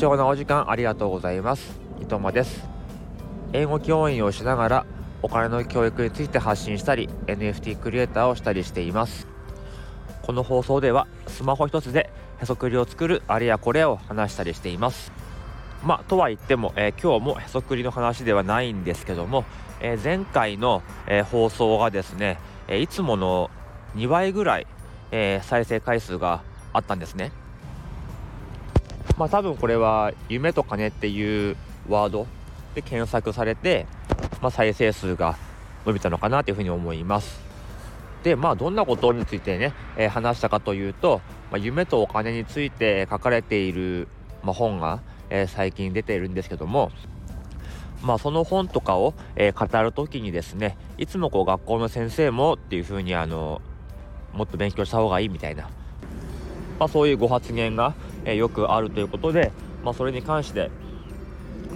貴重なお時間ありがとうございます。伊藤間です。英語教員をしながらお金の教育について発信したり NFT クリエイターをしたりしています。この放送ではスマホ一つでへそくりを作るあれやこれを話したりしています。まあとは言っても、えー、今日もへそくりの話ではないんですけども、えー、前回の、えー、放送がですね、えいつもの2倍ぐらい、え再生回数があったんですね。まあ多分これは夢と金っていうワードで検索されて、まあ、再生数が伸びたのかなというふうに思います。でまあどんなことについてね、えー、話したかというと、まあ、夢とお金について書かれている、まあ、本が、えー、最近出ているんですけどもまあその本とかを、えー、語る時にですねいつもこう学校の先生もっていうふうにあのもっと勉強した方がいいみたいな、まあ、そういうご発言が、えー、よくあるということで、まあ、それに関して、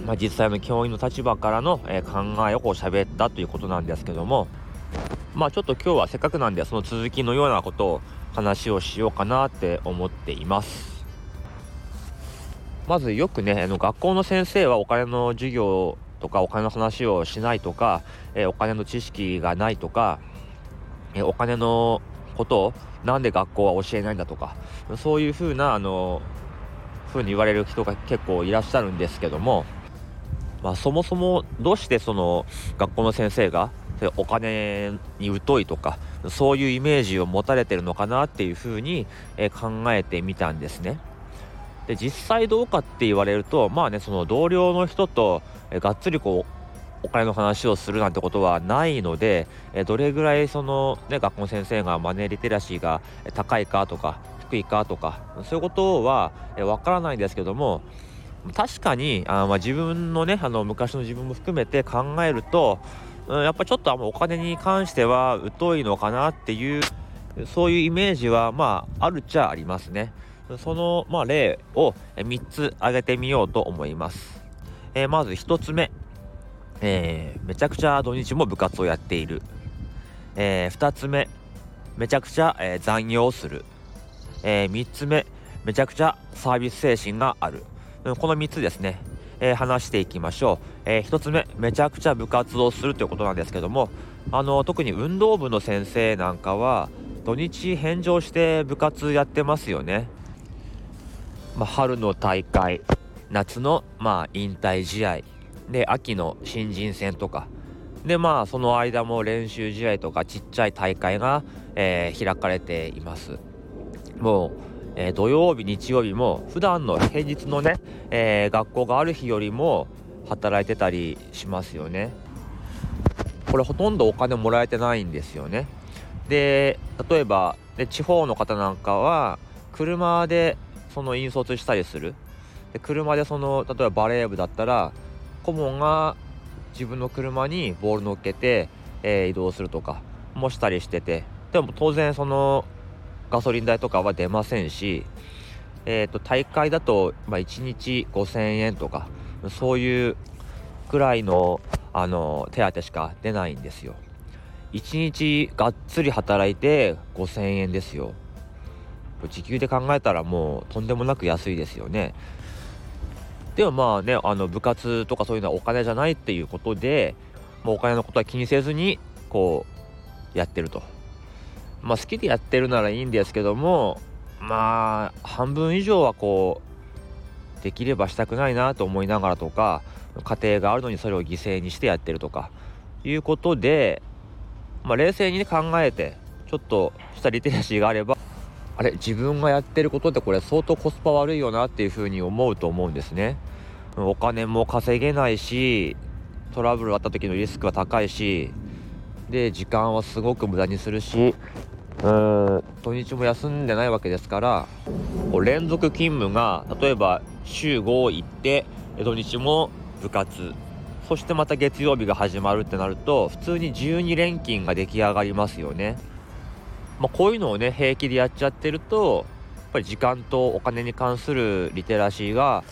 まあ、実際の教員の立場からの、えー、考えをこう喋ったということなんですけどもまあちょっと今日はせっかくなんでその続きのようなことを話をしようかなって思っています。まずよくねあの学校の先生はお金の授業とかお金の話をしないとか、えー、お金の知識がないとか、えー、お金のことをなんで学校は教えないんだとかそういうふうなあのふうに言われる人が結構いらっしゃるんですけども、まあ、そもそもどうしてその学校の先生がお金に疎いとかそういうイメージを持たれてるのかなっていうふうに、え考えてみたんですね。で実際どうかって言われるとまあねその同僚の人と、えがっつりこうお金の話をするなんてことはないので、えどれぐらいその、ね、学校の先生がマネーリテラシーが高いかとか低いかとかそういうことはわからないんですけども確かにあ、まあ、自分のねあの昔の自分も含めて考えると、うん、やっぱちょっとあお金に関しては疎いのかなっていうそういうイメージはまああるっちゃありますね。その、まあ、例を3つ挙げてみようと思います。えー、まず1つ目、えー、めちゃくちゃ土日も部活をやっている。えー、2つ目、めちゃくちゃ、え残業する。え3つ目、めちゃくちゃサービス精神がある。うんこの3つですね、えー、話していきましょう、えー、1つ目めちゃくちゃ部活をするということなんですけどもあの特に運動部の先生なんかは土日返上して部活やってますよね、まあ、春の大会夏のまあ引退試合で秋の新人戦とか。でまあその間も練習試合とかちっちゃい大会が、えー、開かれています。もうえー、土曜日日曜日も普段の平日のね、えー、学校がある日よりも働いてたりしますよね。これほとんどお金もらえてないんですよね。で例えばで地方の方なんかは車でその引率したりする。で車でその例えばバレー部だったら顧問が自分の車にボール乗っけて、えー、移動するとかもしたりしてて。でも当然そのガソリン代とかは出ませんし、えー、と大会だと、まあ、1日5000円とかそういうくらいのあの手当しか出ないんですよ。1日がっつり働いて5000円ですよ。時給で考えたらもうとんでもなく安いですよね。でもまあねあの部活とかそういうのはお金じゃないっていうことでもうお金のことは気にせずにこうやってるとまあ好きでやってるならいいんですけどもまあ半分以上はこうできればしたくないなと思いながらとか家庭があるのにそれを犠牲にしてやってるとかいうことで、まあ、冷静に、ね、考えてちょっとしたリテラシーがあればあれ自分がやってることってこれ相当コスパ悪いよなっていうふうに思うと思うんですね。お金も稼げないしトラブルあった時のリスクは高いしで時間はすごく無駄にするしうん土日も休んでないわけですから連続勤務が例えば週5行って土日も部活そしてまた月曜日が始まるってなると普通に12連勤が出来上がりますよね。まあ、こういうのをね平気でやっちゃってるとやっぱり時間とお金に関するリテラシーが、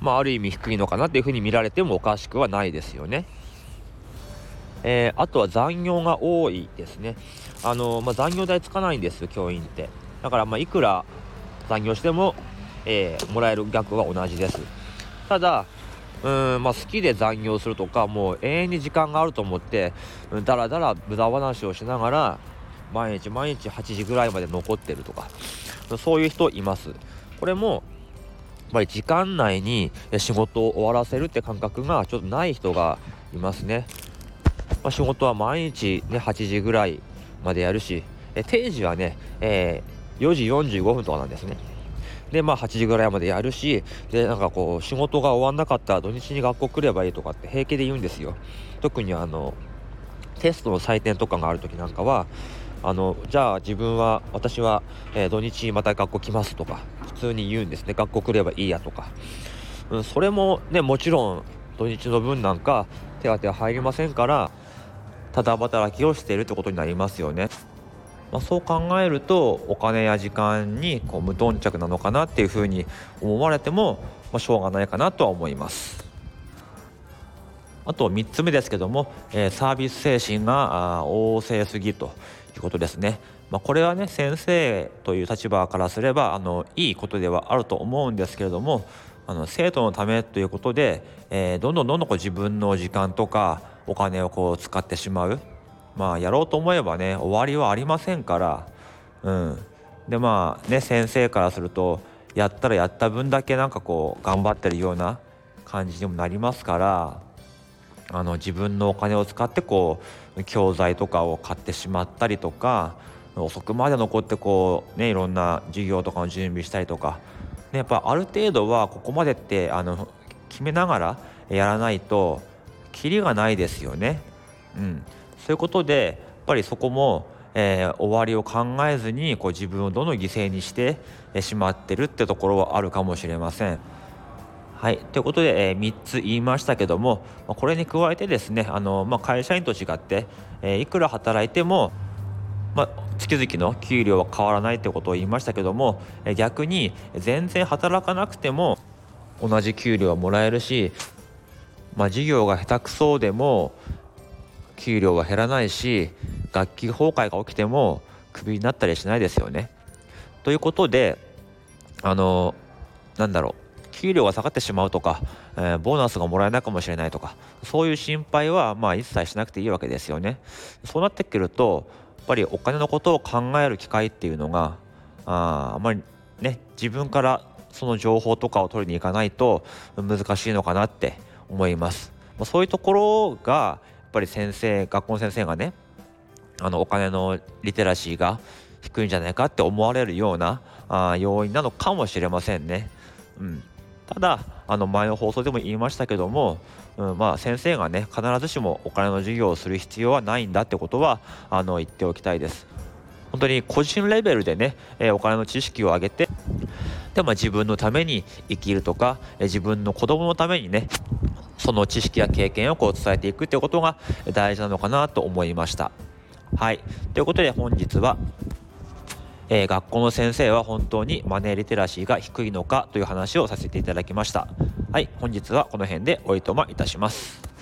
まあ、ある意味低いのかなっていうふうに見られてもおかしくはないですよね。えー、あとは残業が多いですね。あのまあ、残業代つかないんですよ、教員って。だから、まあ、いくら残業しても、えー、もらえる額は同じです。ただうんまあ、好きで残業するとかもう永遠に時間があると思ってだらだら無駄話をしながら毎日毎日8時ぐらいまで残ってるとかそういう人いますこれもやっぱり時間内に仕事を終わらせるって感覚がちょっとない人がいますね、まあ、仕事は毎日ね8時ぐらいまでやるしえ定時はね、えー、4時45分とかなんですね。でまあ8時ぐらいまでやるしでなんかこう仕事が終わんなかったら土日に学校来ればいいとかって平気で言うんですよ。特にあのテストの採点とかがある時なんかはあのじゃあ自分は私は、えー、土日また学校来ますとか普通に言うんですね。学校来ればいいやとか、うん、それもねもちろん土日の分なんか手当は入りませんからただ働きをしているってことになりますよね。まあ、そう考えるとお金や時間にこう無頓着なのかなっていうふうに思われても、まあ、しょうがないかなとは思います。あと3つ目ですけども、えー、サービス精神が旺盛すぎということですね。まあ、これはね先生という立場からすればあのいいことではあると思うんですけれどもあの生徒のためということで、えー、どんどんどんどんこう自分の時間とかお金をこう使ってしまう。まあやろうと思えばね終わりはありませんから。うん。でまあね先生からするとやったらやった分だけなんかこう頑張ってるような感じにもなりますからあの自分のお金を使ってこう教材とかを買ってしまったりとか遅くまで残ってこうねいろんな授業とかの準備したりとか、ね、やっぱある程度はここまでってあの決めながらやらないとキリがないですよね。うん、そういうことでやっぱりそこも、えー、終わりを考えずにこう自分をどの犠牲にしてしまってるってところはあるかもしれません。はい、ということで、えー、3つ言いましたけども、ま、これに加えてですねあの、まあ、会社員と違って、えー、いくら働いても、まあ、月々の給料は変わらないってことを言いましたけども、逆に全然働かなくても同じ給料はもらえるし、まあ、事業が下手くそでも給料は減らないし楽器崩壊が起きてもクビになったりしないですよね。ということであのなんだろう給料が下がってしまうとか、えー、ボーナスがもらえないかもしれないとかそういう心配はまあ一切しなくていいわけですよね。そうなってくるとっぱりお金のことを考える機会っていうのがああまりね自分からその情報とかを取りに行かないと難しいのかなって思います。そういうところがやっぱり先生学校の先生がねあのお金のリテラシーが低いんじゃないかって思われるようなあ要因なのかもしれませんね。うん、ただあの前の放送でも言いましたけども、うん、まあ先生がね必ずしもお金の授業をする必要はないんだってことはあの言っておきたいです。本当に個人レベルでね、え、お金の知識を上げてで、まあ、自分のために生きるとか、え、自分の子供のためにねその知識や経験をこう伝えていくっていうことが大事なのかなと思いました。はい。ということで本日は、えー、学校の先生は本当にマネーリテラシーが低いのかという話をさせていただきました。はい。本日はこの辺でおいとまいたします。